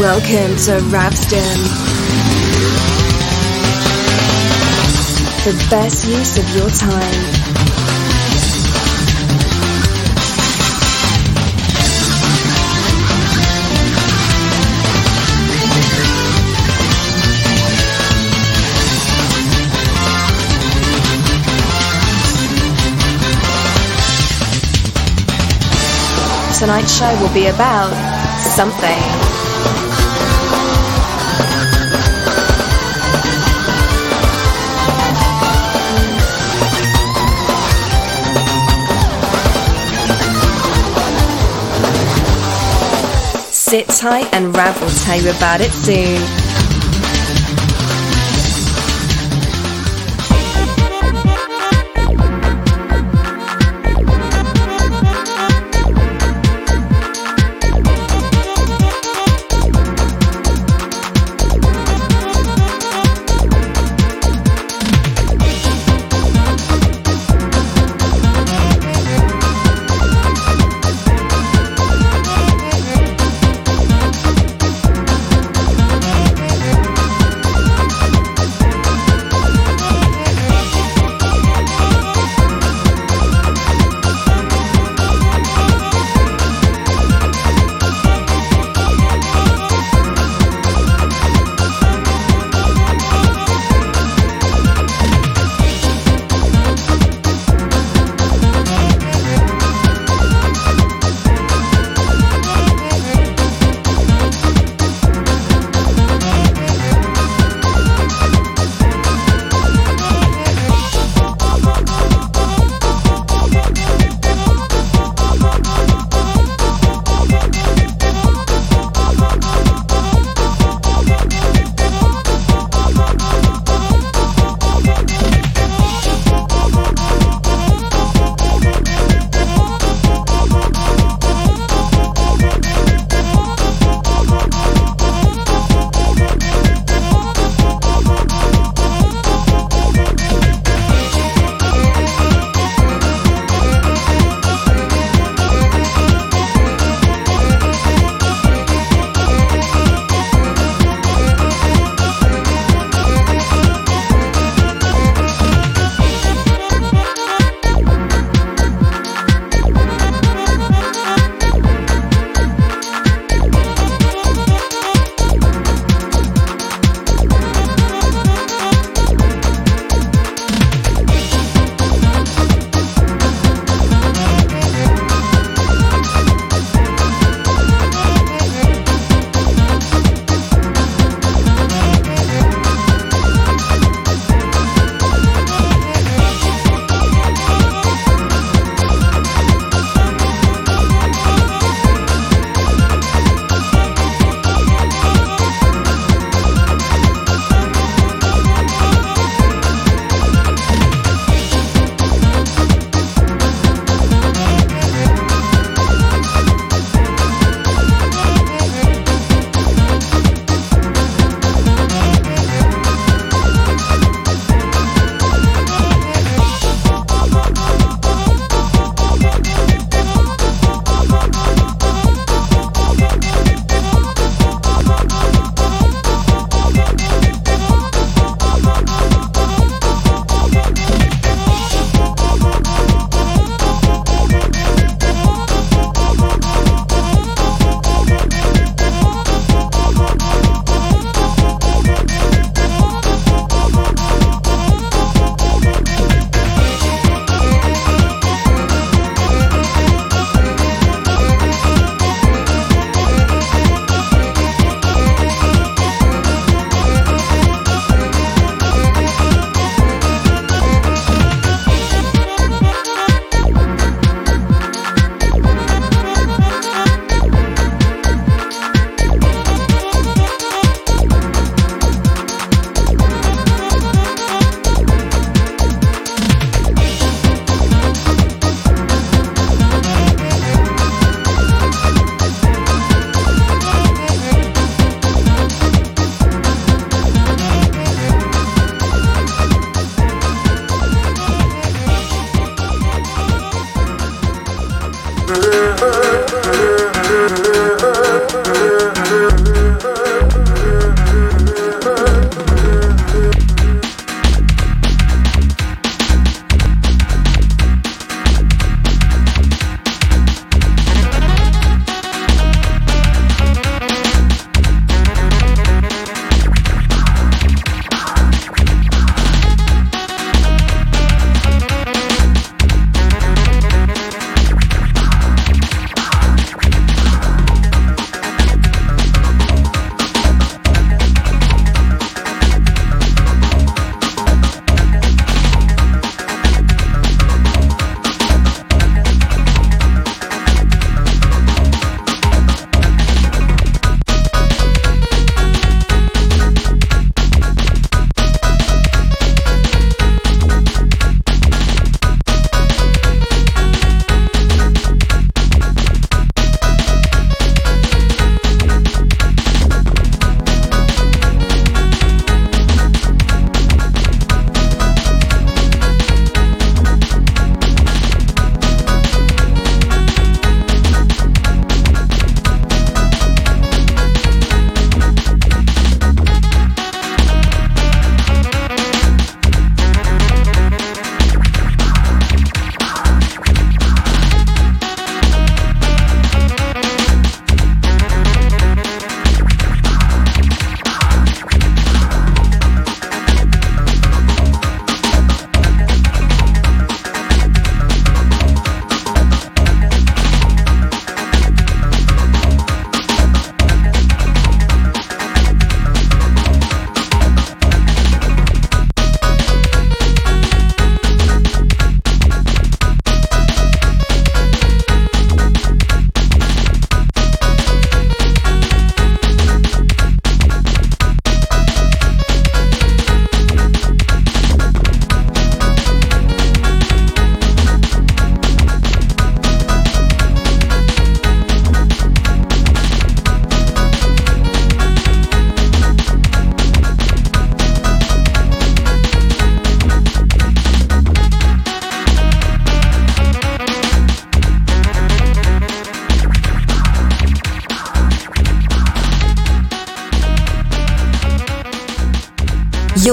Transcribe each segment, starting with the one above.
Welcome to Ravsdom. The best use of your time. Tonight's show will be about something. Sit tight and Rav will tell you about it soon.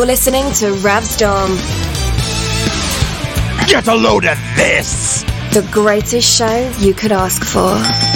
You're listening to Ravsdom, Get a load of this! the greatest show you could ask for.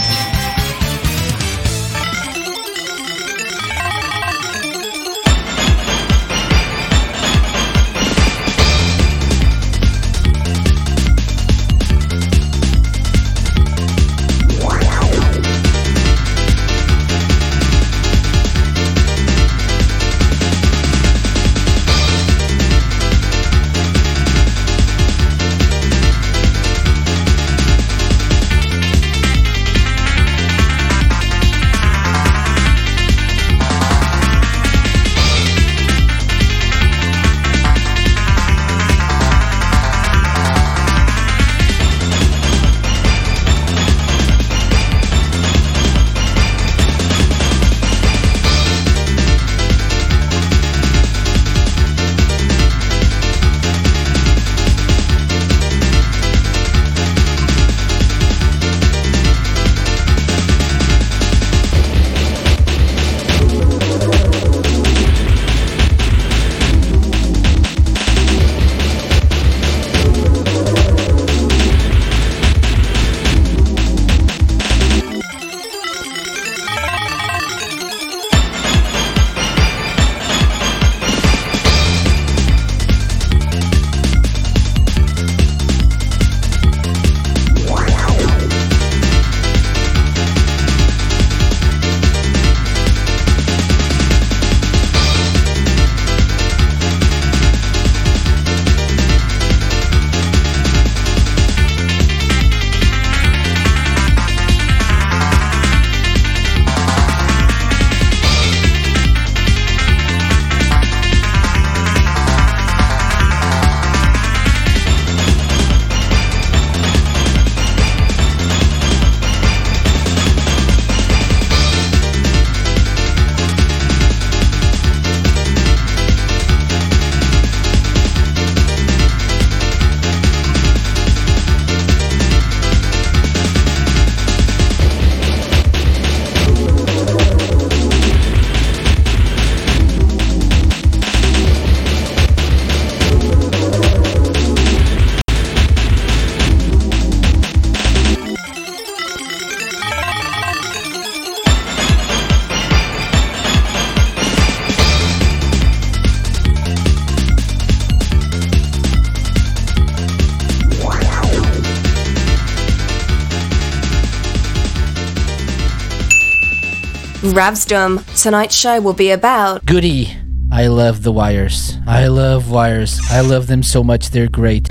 Ravsdom, tonight's show will be about Goody. I love the wires. I love wires. I love them so much. They're great.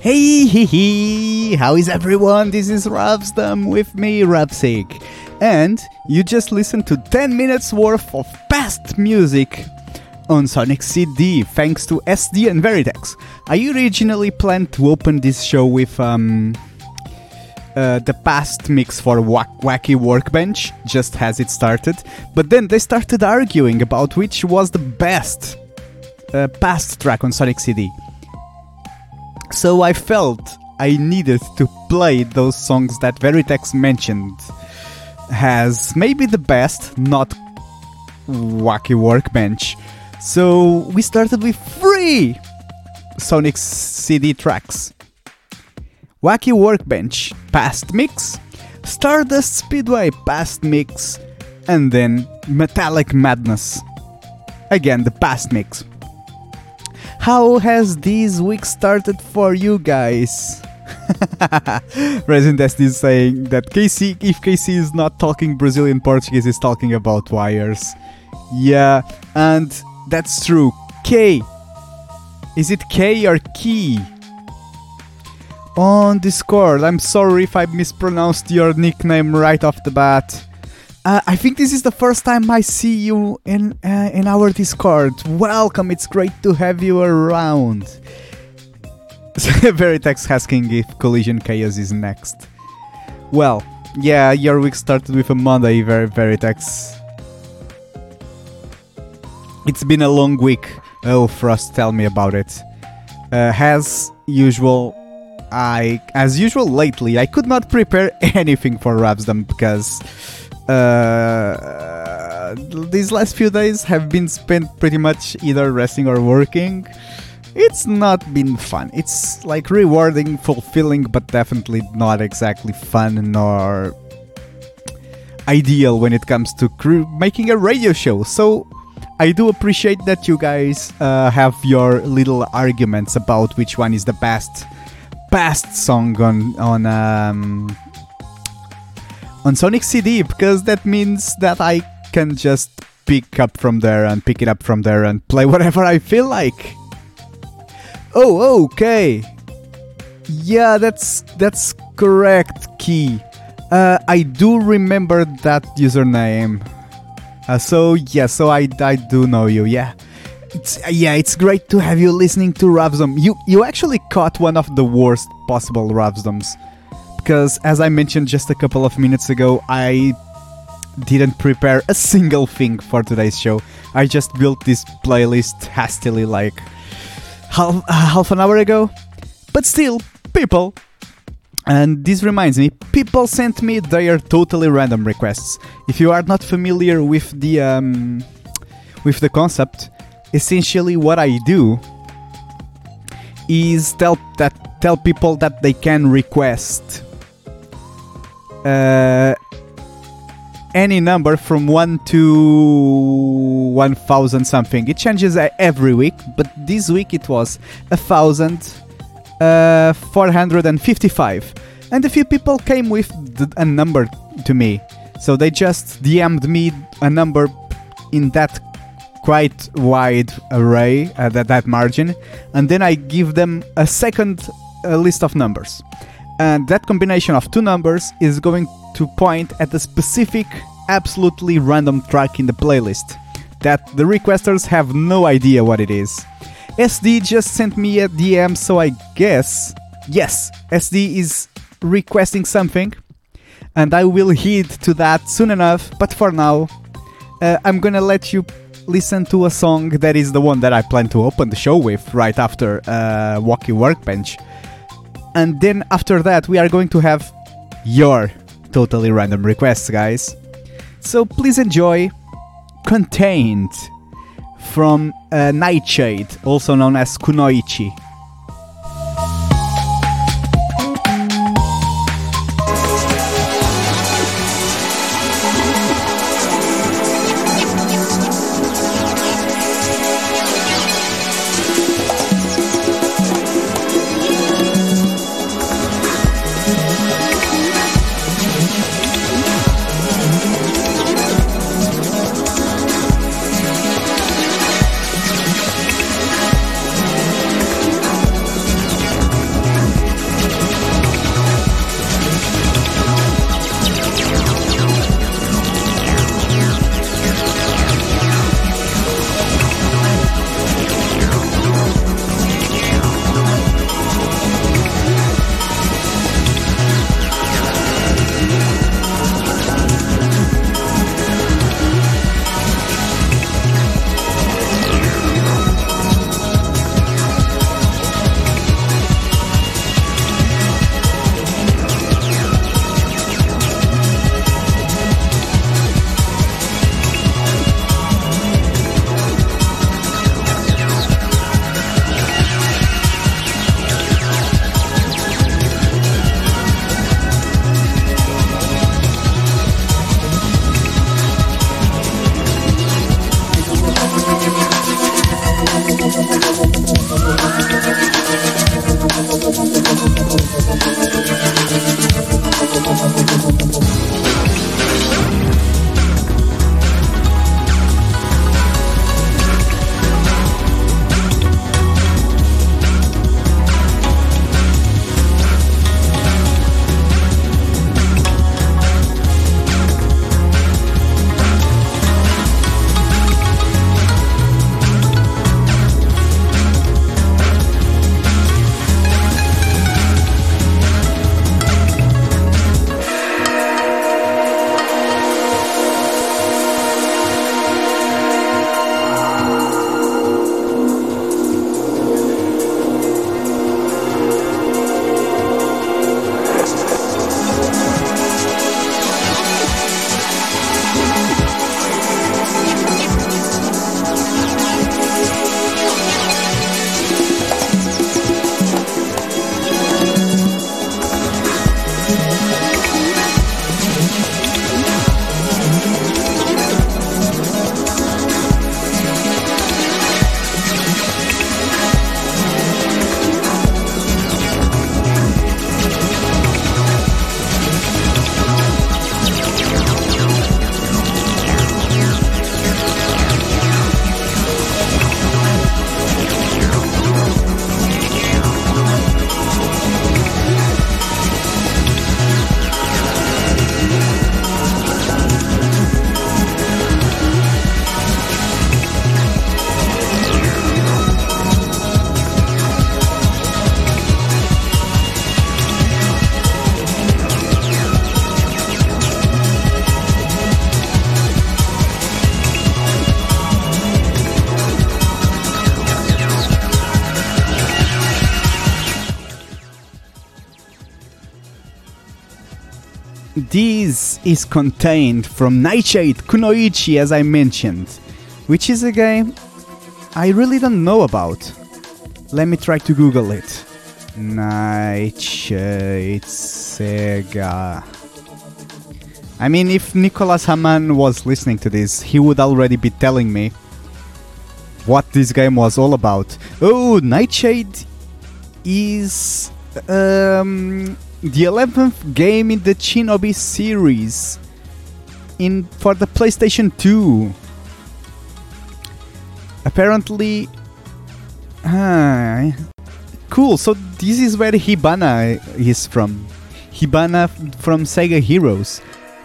Hey, hee hee! How is everyone? This is Ravsdom with me, Rapsig. And you just listened to 10 minutes worth of past music on Sonic CD thanks to SD and Veritex. I originally planned to open this show with um, uh, the past mix for Wack- Wacky Workbench, just as it started, but then they started arguing about which was the best uh, past track on Sonic CD. So I felt I needed to play those songs that Veritex mentioned has maybe the best, not Wacky Workbench. So we started with three Sonic CD tracks. Wacky Workbench, Past Mix, Stardust Speedway, Past Mix, and then Metallic Madness. Again, the Past Mix. How has this week started for you guys? Resident Destiny is saying that KC, if KC is not talking Brazilian Portuguese, is talking about wires. Yeah, and that's true. K. Is it K or Key? On Discord, I'm sorry if I mispronounced your nickname right off the bat. Uh, I think this is the first time I see you in uh, in our Discord. Welcome, it's great to have you around. Veritex asking if Collision Chaos is next. Well, yeah, your week started with a Monday, Ver- Veritex. It's been a long week. Oh, Frost, tell me about it. Uh, as usual, I, as usual lately, I could not prepare anything for Ravsdom because uh, these last few days have been spent pretty much either resting or working. It's not been fun. It's like rewarding, fulfilling, but definitely not exactly fun nor ideal when it comes to cr- making a radio show. So I do appreciate that you guys uh, have your little arguments about which one is the best best song on on um, on Sonic CD because that means that I can just pick up from there and pick it up from there and play whatever I feel like. Oh, okay. Yeah, that's that's correct, Key. Uh, I do remember that username. Uh, so yeah, so I, I do know you. Yeah, it's yeah, it's great to have you listening to Ravsdom. You you actually caught one of the worst possible Ravsdoms because as I mentioned just a couple of minutes ago, I didn't prepare a single thing for today's show. I just built this playlist hastily, like half half an hour ago. But still, people and this reminds me, people sent me their totally random requests. If you are not familiar with the um, with the concept, essentially what I do is tell that tell people that they can request uh, any number from one to one thousand something. It changes uh, every week, but this week it was a thousand uh, 455 and a few people came with th- a number to me. So they just dm'd me a number in that quite wide array uh, that, that margin. And then i give them a second uh, list of numbers. And that combination of two numbers is going to point at a specific absolutely random track in the playlist that the requesters have no idea what it is SD just sent me a DM, so I guess, yes, SD is requesting something, and I will heed to that soon enough. But for now, uh, I'm gonna let you listen to a song that is the one that I plan to open the show with right after uh, Wacky Workbench. And then after that, we are going to have your totally random requests, guys. So please enjoy Contained from uh, Nightshade, also known as Kunoichi. Is contained from Nightshade Kunoichi, as I mentioned, which is a game I really don't know about. Let me try to Google it. Nightshade Sega. I mean, if Nicolas Haman was listening to this, he would already be telling me what this game was all about. Oh, Nightshade is um, the 11th game in the Shinobi series in for the PlayStation 2. Apparently, ah, cool. So this is where Hibana is from. Hibana from Sega Heroes.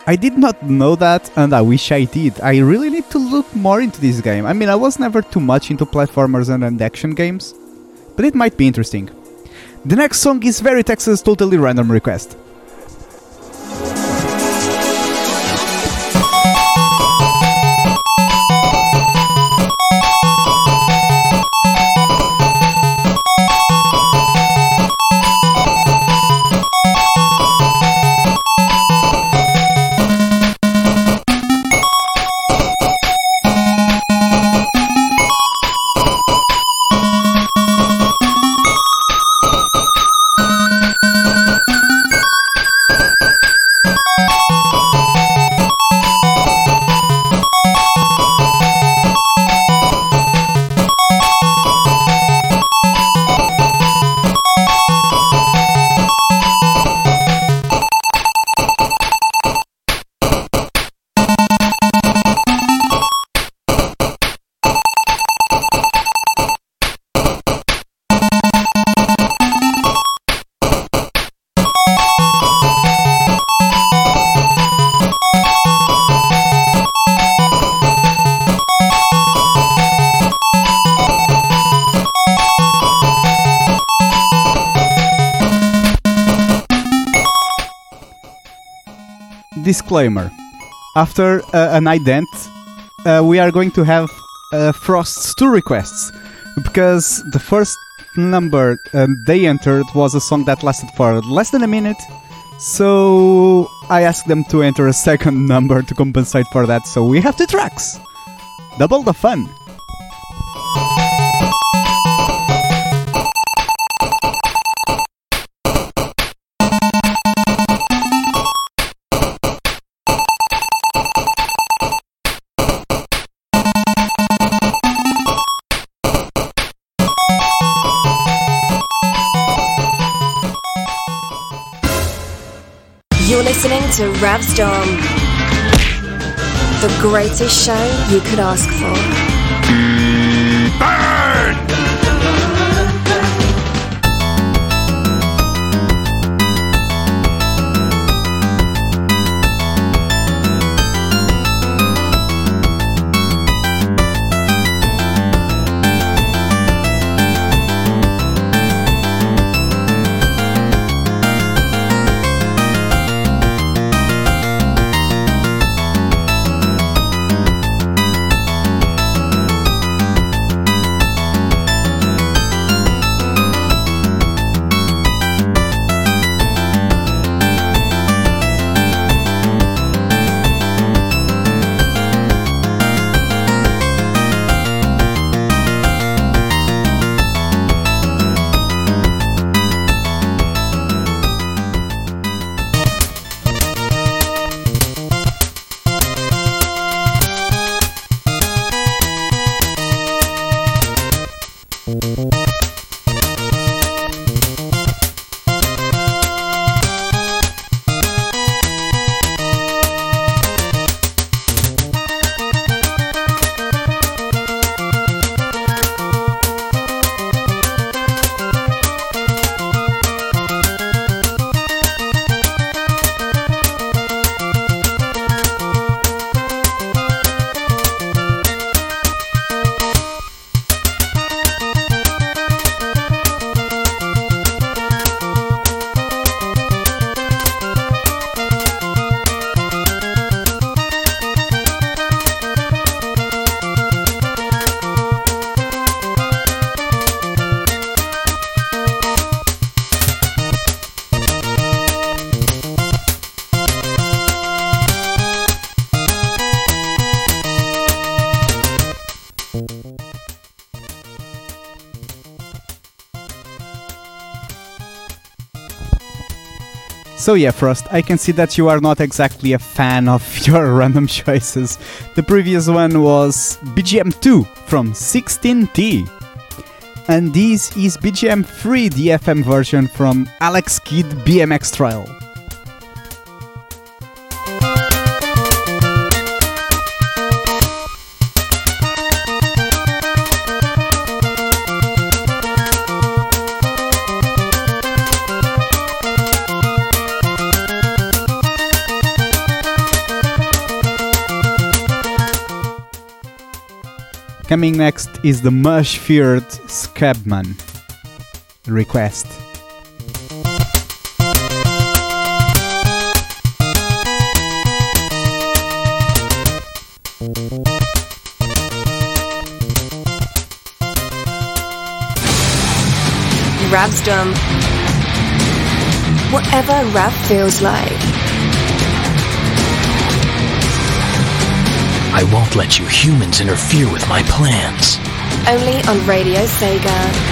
I did not know that, and I wish I did. I really need to look more into this game. I mean, I was never too much into platformers and, and action games, but it might be interesting. The next song is Veritex's Totally Random Request. Disclaimer. After uh, an ident uh, we are going to have uh, frost's two requests. Because the first number um, they entered was a song that lasted for less than a minute. So i asked them to enter a second number to compensate for that. So we have two tracks. Double the fun greatest show you could ask for. So yeah, Frost, I can see that you are not exactly a fan of your random choices. The previous one was BGM2 from 16T. And this is BGM3, the FM version from Alex Kidd BMX Trial. Coming next is the much feared Scabman request. Ravsdom. Whatever Rav feels like. I won't let you humans interfere with my plans. Only on Radio Sega.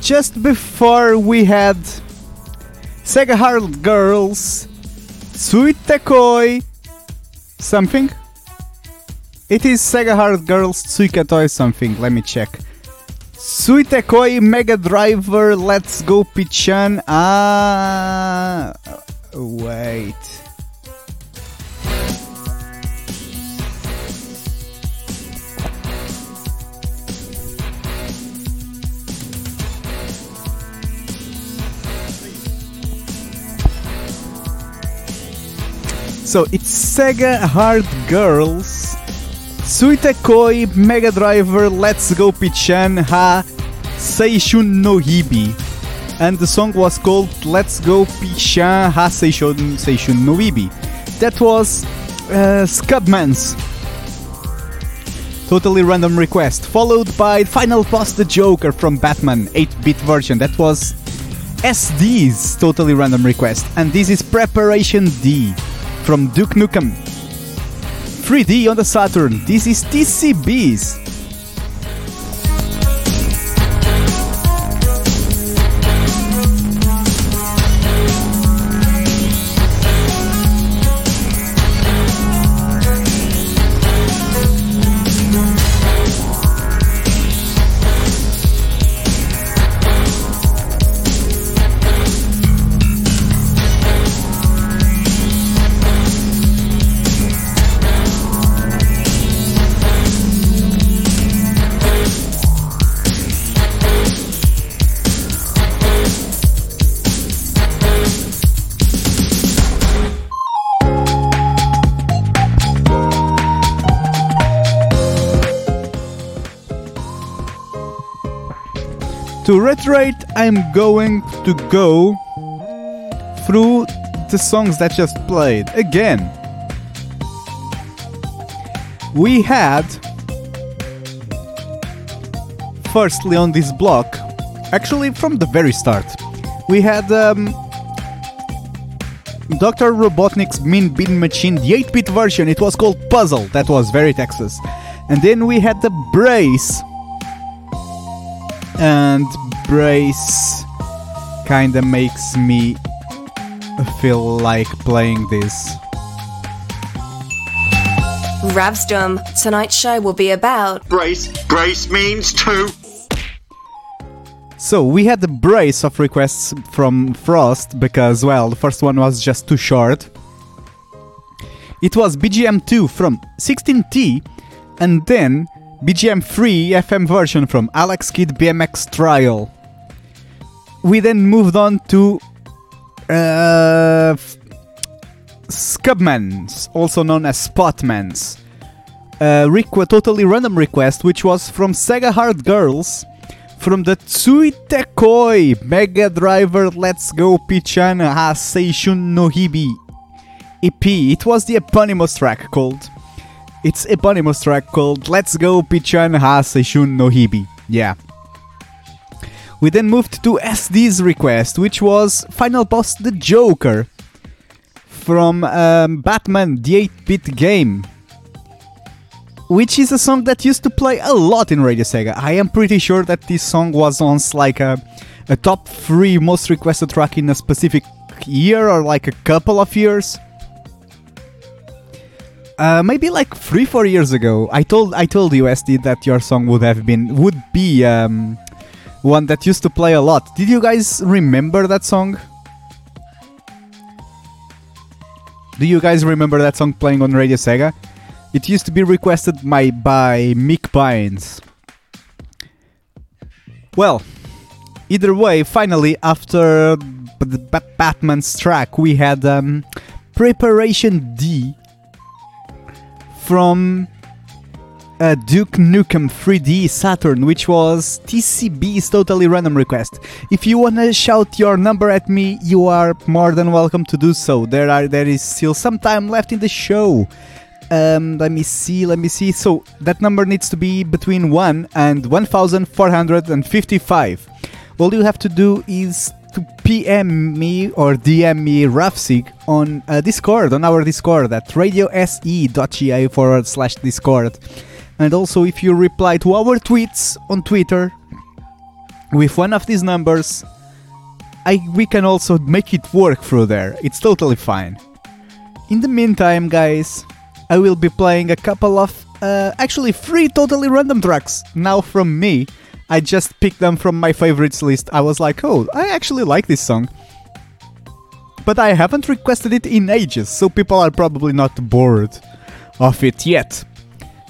Just before we had Sega Hard Girls, Sweet Tekoi, something. It is Sega Hard Girls Tsuikatoi something. Let me check. Sweet Tekoi Mega Driver Let's Go Pichan. Ah, wait. So it's Sega Hard Girls, Suitekoi Mega Driver Let's Go Pichan Ha Seishun no Hibi. And the song was called Let's Go Pichan Ha Seishun, Seishun no Hibi. That was uh, Scubman's Totally Random Request, followed by Final Boss the Joker from Batman 8 bit version. That was SD's Totally Random Request. And this is Preparation D from Duke Nukem. 3D on the Saturn. This is TCB's. To reiterate, I'm going to go through the songs that just played again. We had firstly on this block, actually from the very start, we had um, Dr. Robotnik's Mean Bean Machine, the 8 bit version. It was called Puzzle, that was very Texas. And then we had the Brace and brace kinda makes me feel like playing this. Ravsdom, tonight's show will be about Brace. Brace means two. So we had a brace of requests from Frost because, well, the first one was just too short. It was BGM2 from 16T, and then BGM3 FM version from Alex Kidd BMX Trial. We then moved on to uh, Scubman's, also known as Spotman's. Uh, requ- totally random request, which was from Sega Hard Girls from the Tsuitekoi Mega Driver Let's Go Pichan Ha Seishun no Hibi EP. It was the eponymous track called. It's eponymous track called Let's Go Pichan Ha Seishun no Hibi. Yeah. We then moved to SD's request, which was Final Boss the Joker from um, Batman the 8 bit game which is a song that used to play a lot in Radio Sega. I am pretty sure that this song was once like a, a top three most requested track in a specific year or like a couple of years. Uh, maybe like three, four years ago, I told I told you SD that your song would have been would be um, one that used to play a lot. Did you guys remember that song? Do you guys remember that song playing on Radio Sega? It used to be requested by, by Mick Bynes. Well, either way, finally, after the Batman's track, we had um, Preparation D from uh, Duke Nukem 3D Saturn, which was TCB's totally random request. If you wanna shout your number at me, you are more than welcome to do so. There are there is still some time left in the show. Um, let me see, let me see. So that number needs to be between 1 and 1455. All you have to do is to PM me or DM me Rafsig on uh, Discord, on our Discord at radiose.ga forward slash Discord. And also, if you reply to our tweets on Twitter, with one of these numbers, I we can also make it work through there. It's totally fine. In the meantime, guys, I will be playing a couple of uh, actually three totally random tracks now from me. I just picked them from my favorites list. I was like, oh, I actually like this song. But I haven't requested it in ages, so people are probably not bored of it yet.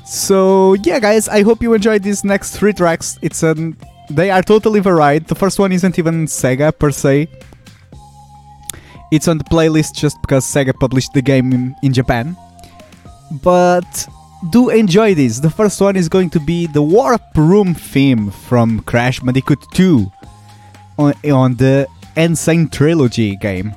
So yeah, guys, I hope you enjoyed these next three tracks. It's an they are totally varied. The first one isn't even Sega per se. It's on the playlist just because Sega published the game in, in Japan. But do enjoy this. The first one is going to be the Warp Room theme from Crash Bandicoot 2 on, on the Insane Trilogy game.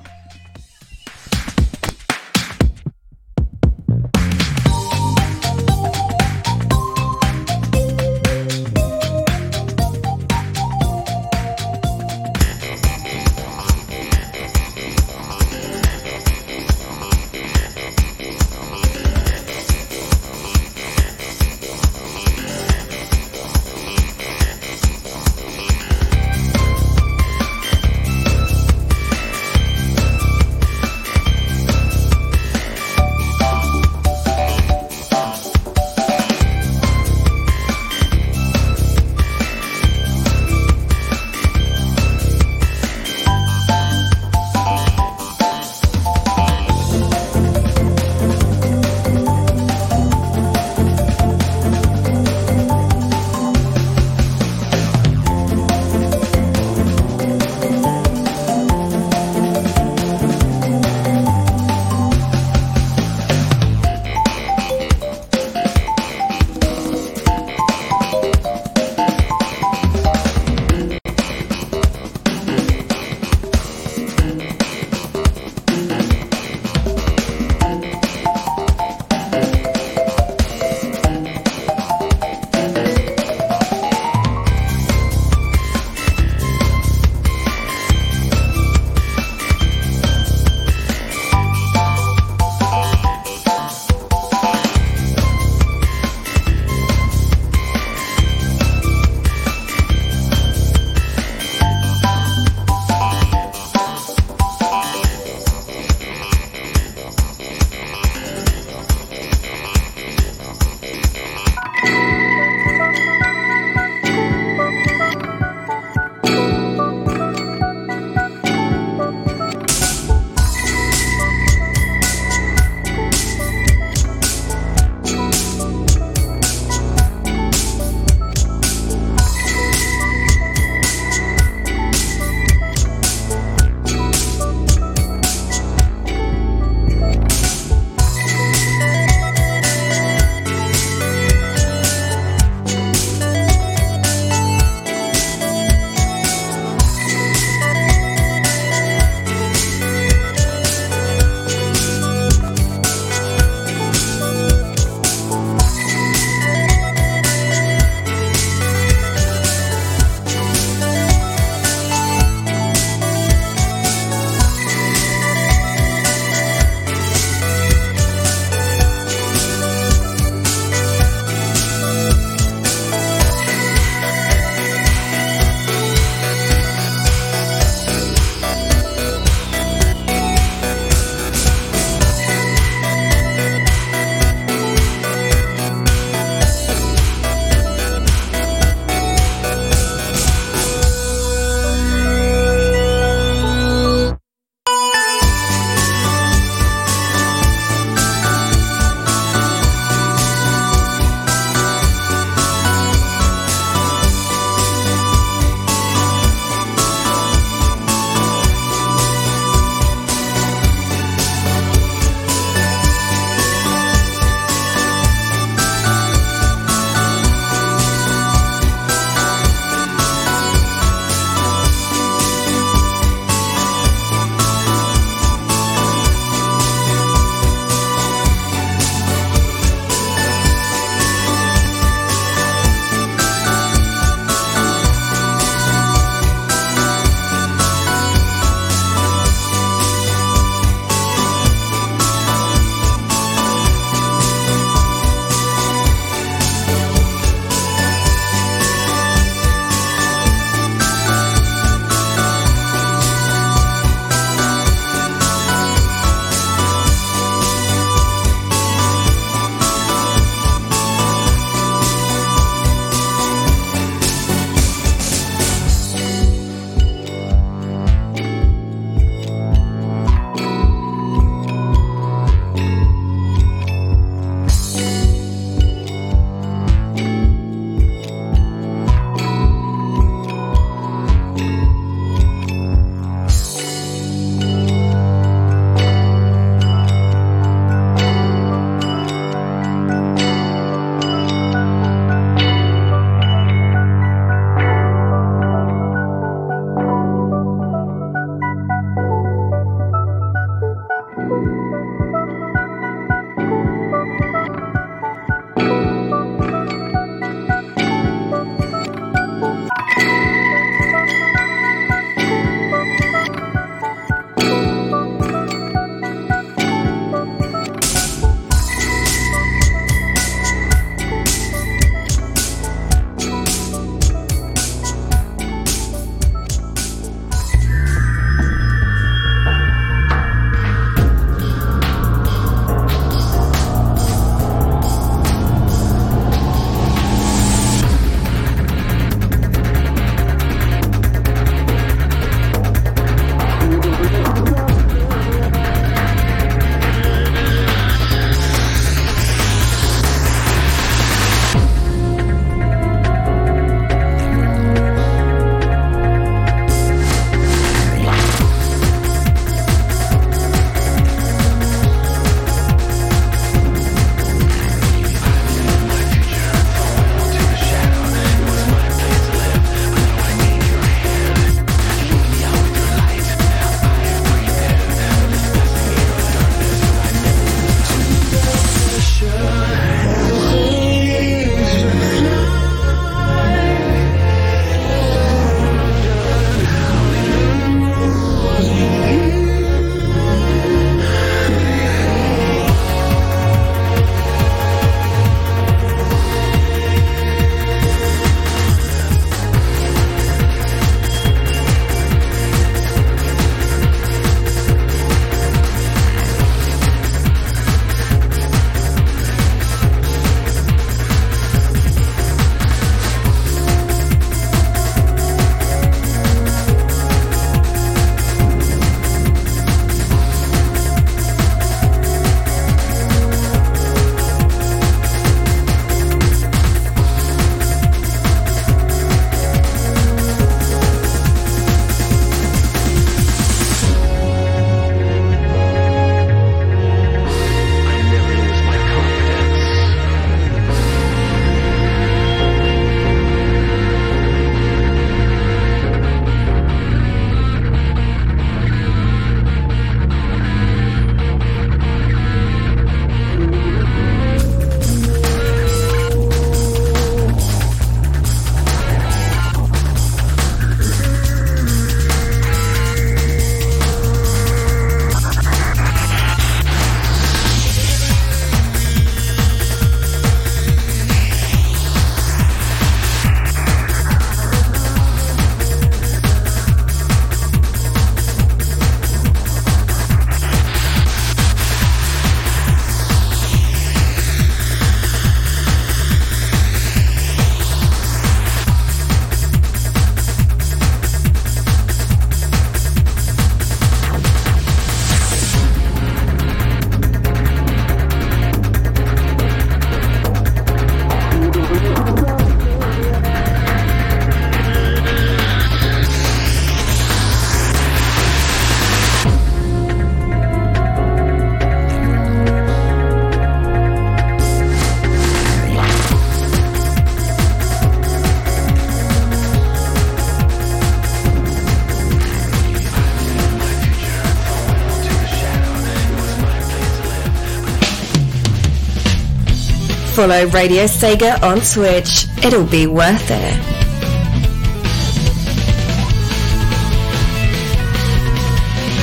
Follow Radio Sega on Twitch. It'll be worth it.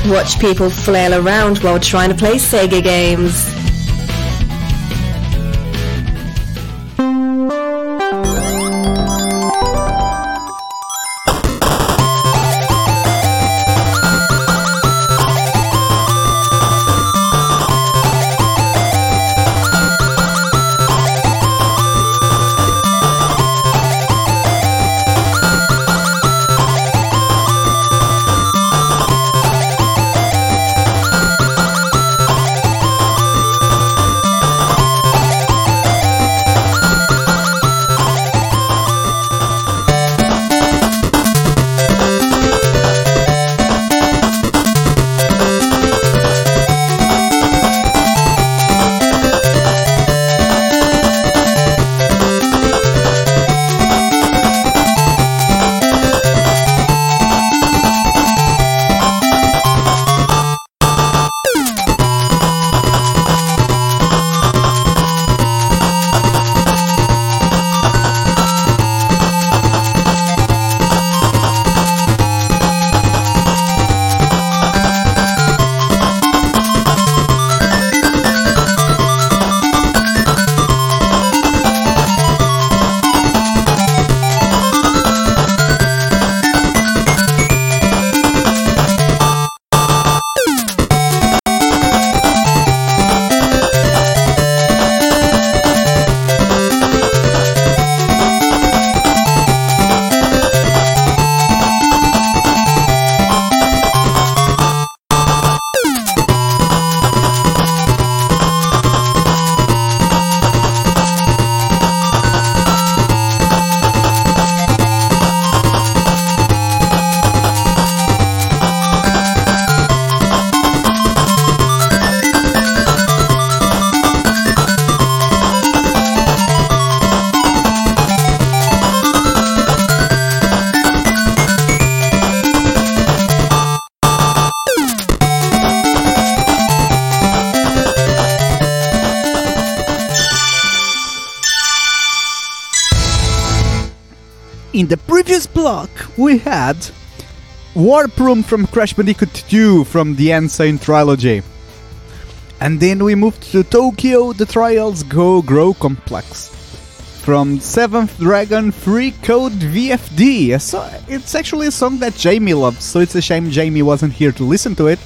Watch people flail around while trying to play Sega games. We had Warp Room from Crash Bandicoot 2 from the Insane Trilogy. And then we moved to Tokyo, the Trials Go Grow Complex. From 7th Dragon III Code VFD. So it's actually a song that Jamie loves, so it's a shame Jamie wasn't here to listen to it.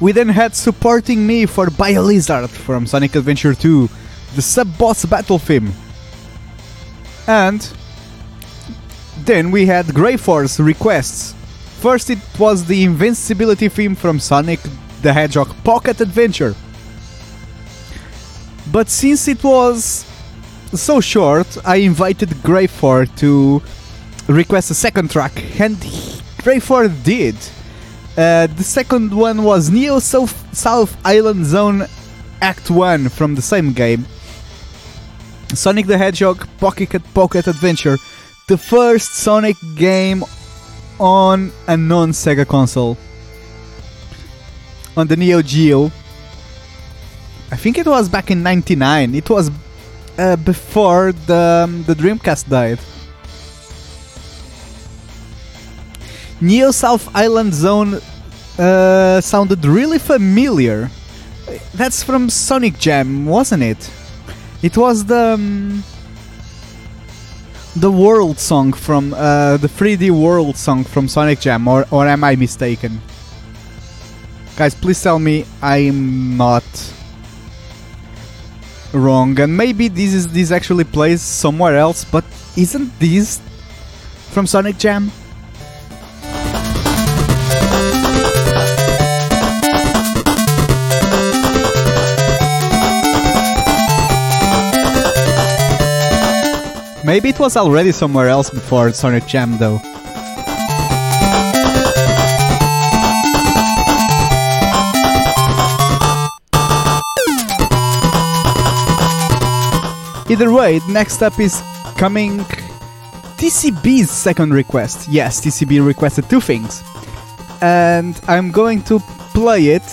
We then had Supporting Me for BioLizard from Sonic Adventure 2, the sub boss battle theme. And then we had Grey Force requests. First, it was the invincibility theme from Sonic the Hedgehog Pocket Adventure. But since it was so short, I invited Greyfor to request a second track, and Greyfor did. Uh, the second one was Neo South, South Island Zone Act 1 from the same game. Sonic the Hedgehog Pocket Pocket Adventure, the first Sonic game on a non Sega console. On the Neo Geo. I think it was back in 99. It was uh, before the, um, the Dreamcast died. Neo South Island Zone uh, sounded really familiar. That's from Sonic Jam, wasn't it? It was the um, the world song from uh, the 3D world song from Sonic Jam, or or am I mistaken? Guys, please tell me I'm not wrong, and maybe this is this actually plays somewhere else, but isn't this from Sonic Jam? Maybe it was already somewhere else before Sonic Jam, though. Either way, next up is coming TCB's second request. Yes, TCB requested two things. And I'm going to play it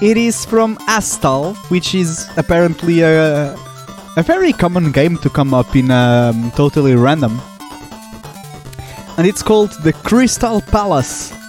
It is from Astal, which is apparently a, a very common game to come up in um, totally random. And it's called the Crystal Palace.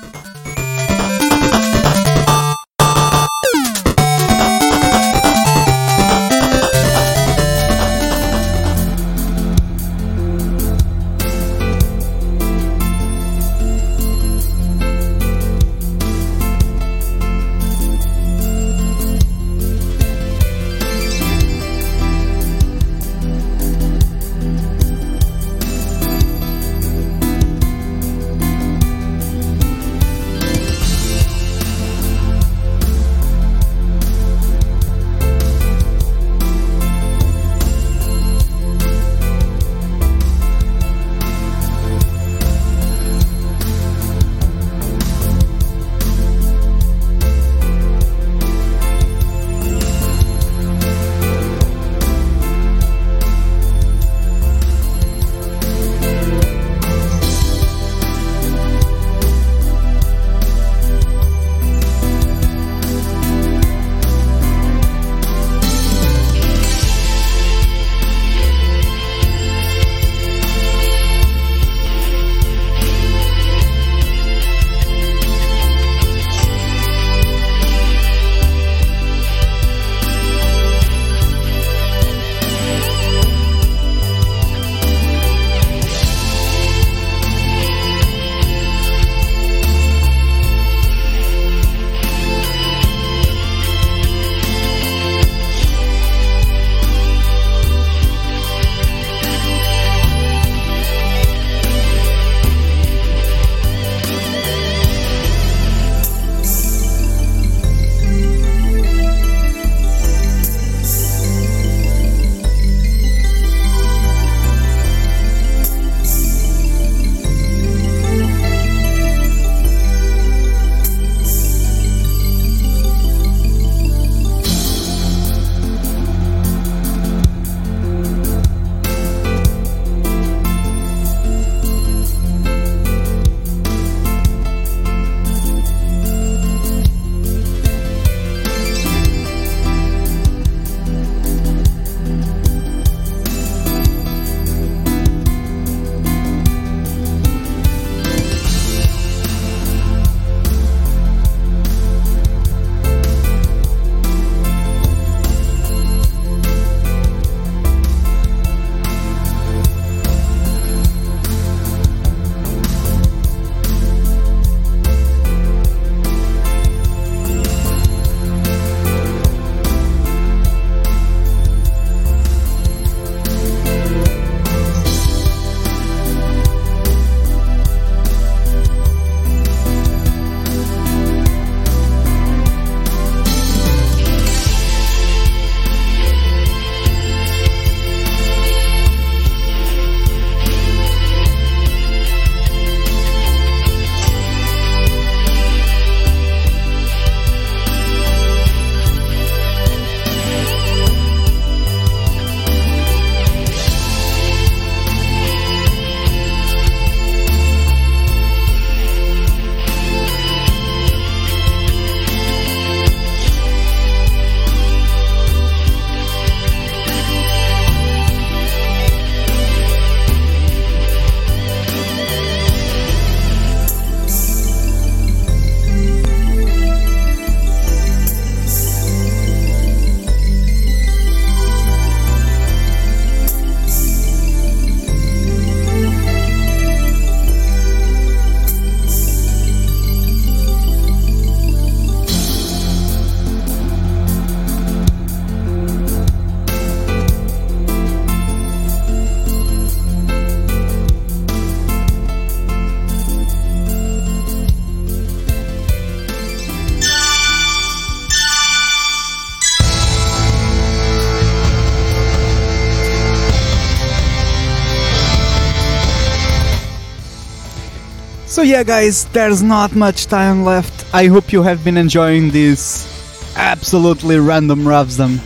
So yeah, guys, there's not much time left. I hope you have been enjoying this absolutely random Ravsdom.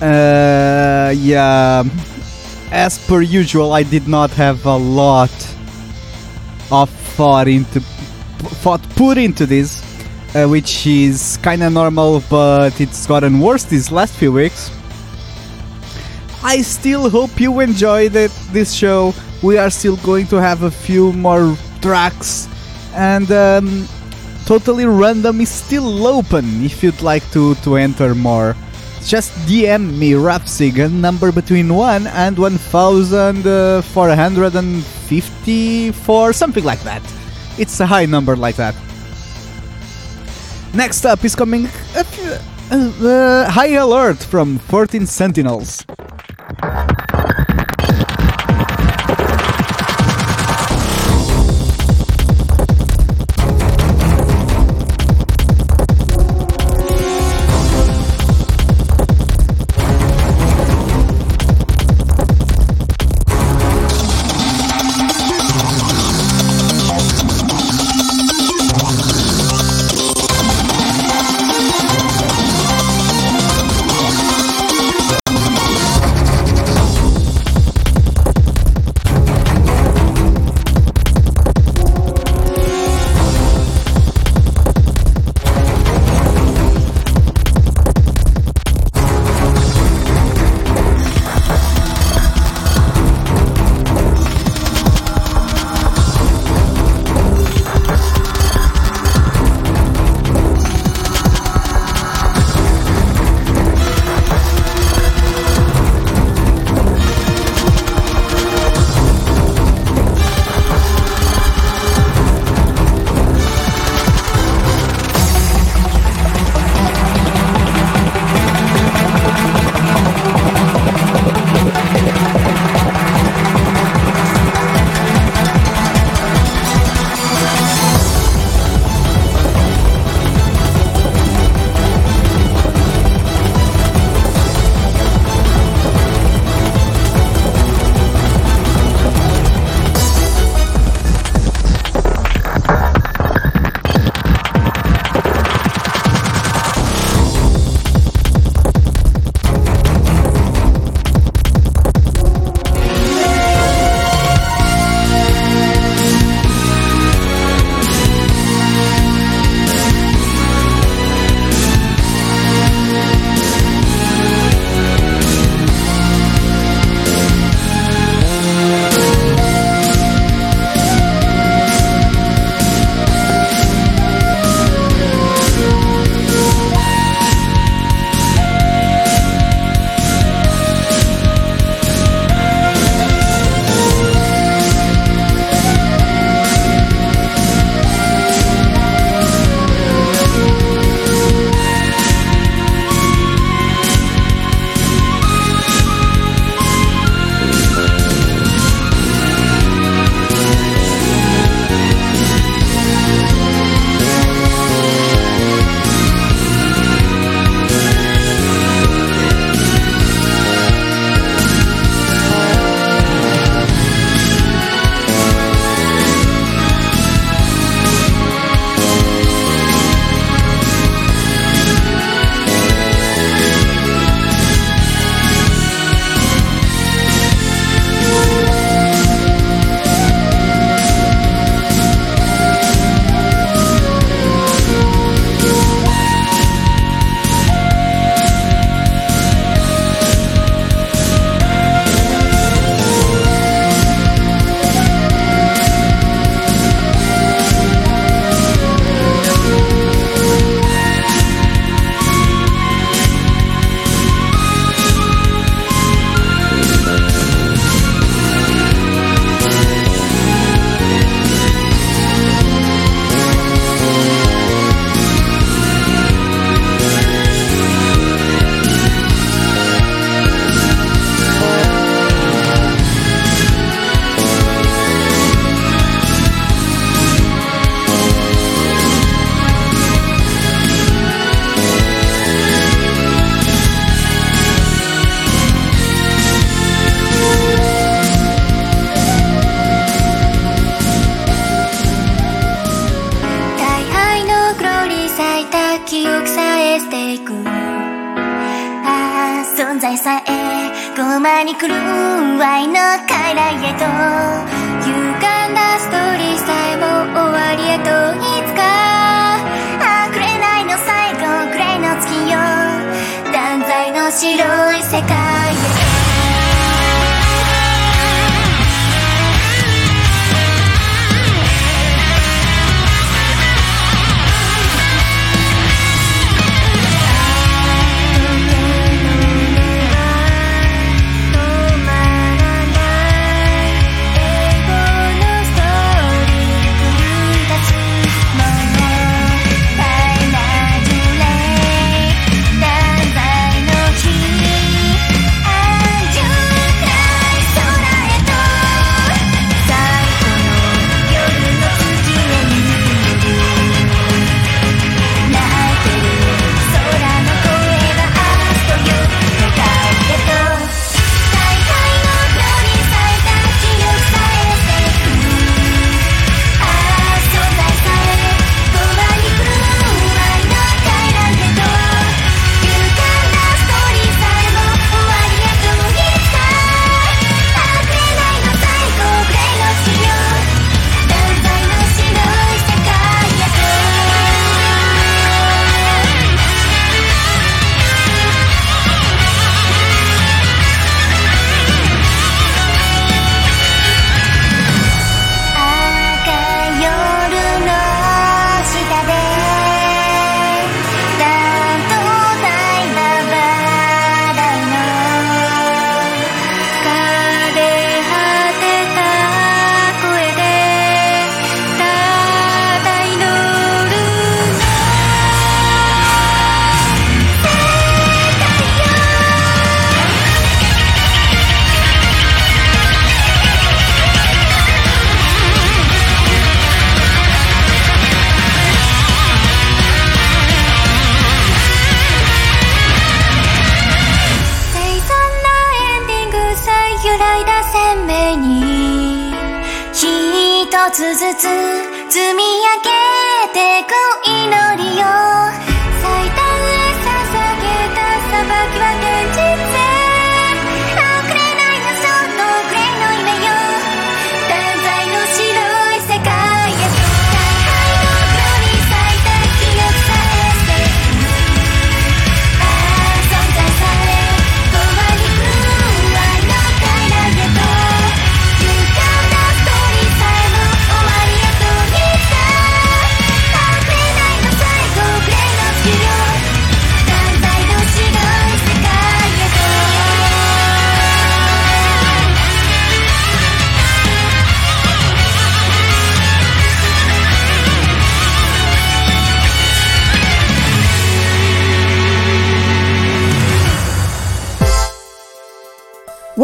Uh, yeah, as per usual, I did not have a lot of thought into thought put into this, uh, which is kind of normal, but it's gotten worse these last few weeks. I still hope you enjoyed it, this show. We are still going to have a few more tracks, and um, totally random is still open if you'd like to, to enter more. Just DM me Rapsig, number between 1 and 1454, something like that. It's a high number like that. Next up is coming a uh, uh, High Alert from 14 Sentinels.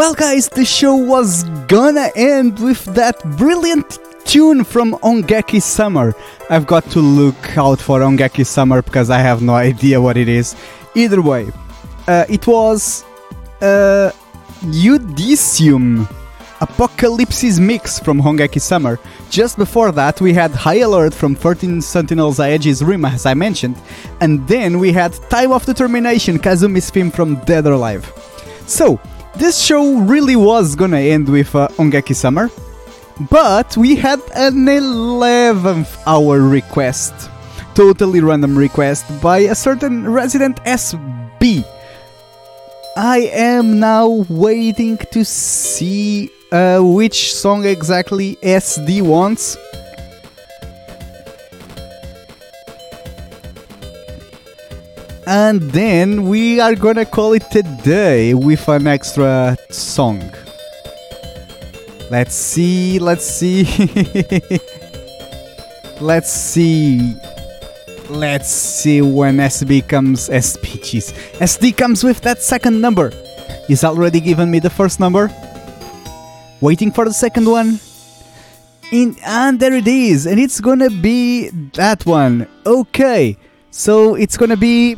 Well, guys, the show was gonna end with that brilliant tune from Ongeki Summer. I've got to look out for Ongeki Summer because I have no idea what it is. Either way, uh, it was uh, Udicium Apocalypsis Mix from Ongeki Summer. Just before that, we had High Alert from 13 Sentinels Aegis Rim, as I mentioned, and then we had Time of Determination Kasumi's theme from Dead or Alive. So, this show really was gonna end with uh, Ongeki Summer, but we had an 11th hour request, totally random request by a certain resident SB. I am now waiting to see uh, which song exactly SD wants. And then we are gonna call it a day with an extra song. Let's see, let's see. let's see. Let's see when SB comes. SB, jeez. SD comes with that second number. He's already given me the first number. Waiting for the second one. In, and there it is. And it's gonna be that one. Okay. So it's gonna be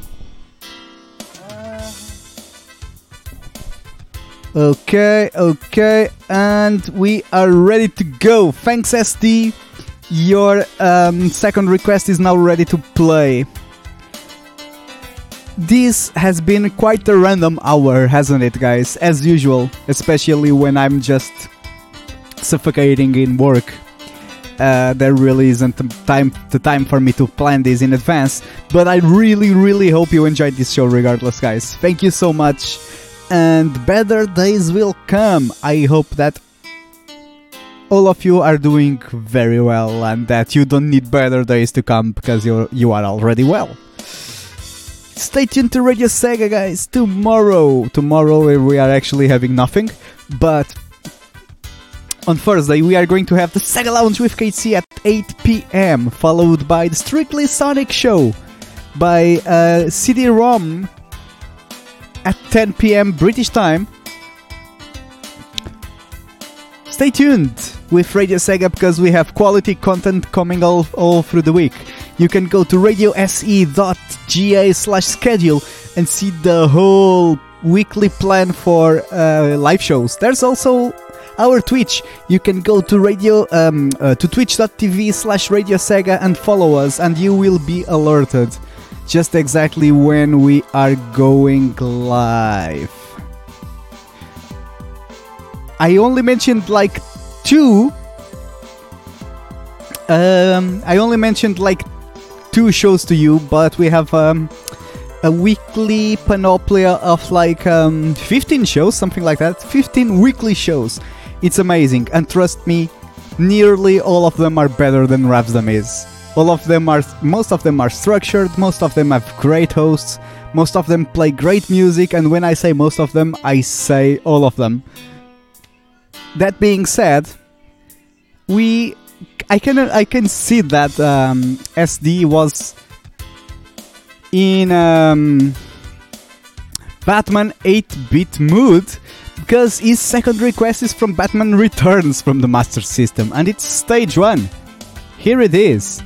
Okay, okay, and we are ready to go. Thanks, SD. Your um, second request is now ready to play. This has been quite a random hour, hasn't it, guys? As usual, especially when I'm just suffocating in work. Uh, there really isn't time the time for me to plan this in advance, but I really, really hope you enjoyed this show, regardless, guys. Thank you so much and better days will come. I hope that all of you are doing very well and that you don't need better days to come because you you are already well. Stay tuned to Radio Sega, guys. Tomorrow, tomorrow we are actually having nothing, but on Thursday we are going to have the Sega Lounge with KC at 8 p.m., followed by the Strictly Sonic Show by uh, CD-ROM at 10 p.m. British time. Stay tuned with Radio Sega because we have quality content coming all, all through the week. You can go to radiose.ga slash schedule and see the whole weekly plan for uh, live shows. There's also our Twitch. You can go to radio um, uh, to twitch.tv slash radio sega and follow us and you will be alerted just exactly when we are going live. I only mentioned like two. Um, I only mentioned like two shows to you, but we have um, a weekly panoplia of like um, 15 shows, something like that. 15 weekly shows. It's amazing, and trust me, nearly all of them are better than Ravsdom is. All of them are, most of them are structured, most of them have great hosts, most of them play great music, and when I say most of them, I say all of them. That being said, we, I can I can see that um, SD was in um, Batman 8-bit mood because his second request is from Batman Returns from the Master System, and it's stage one. Here it is.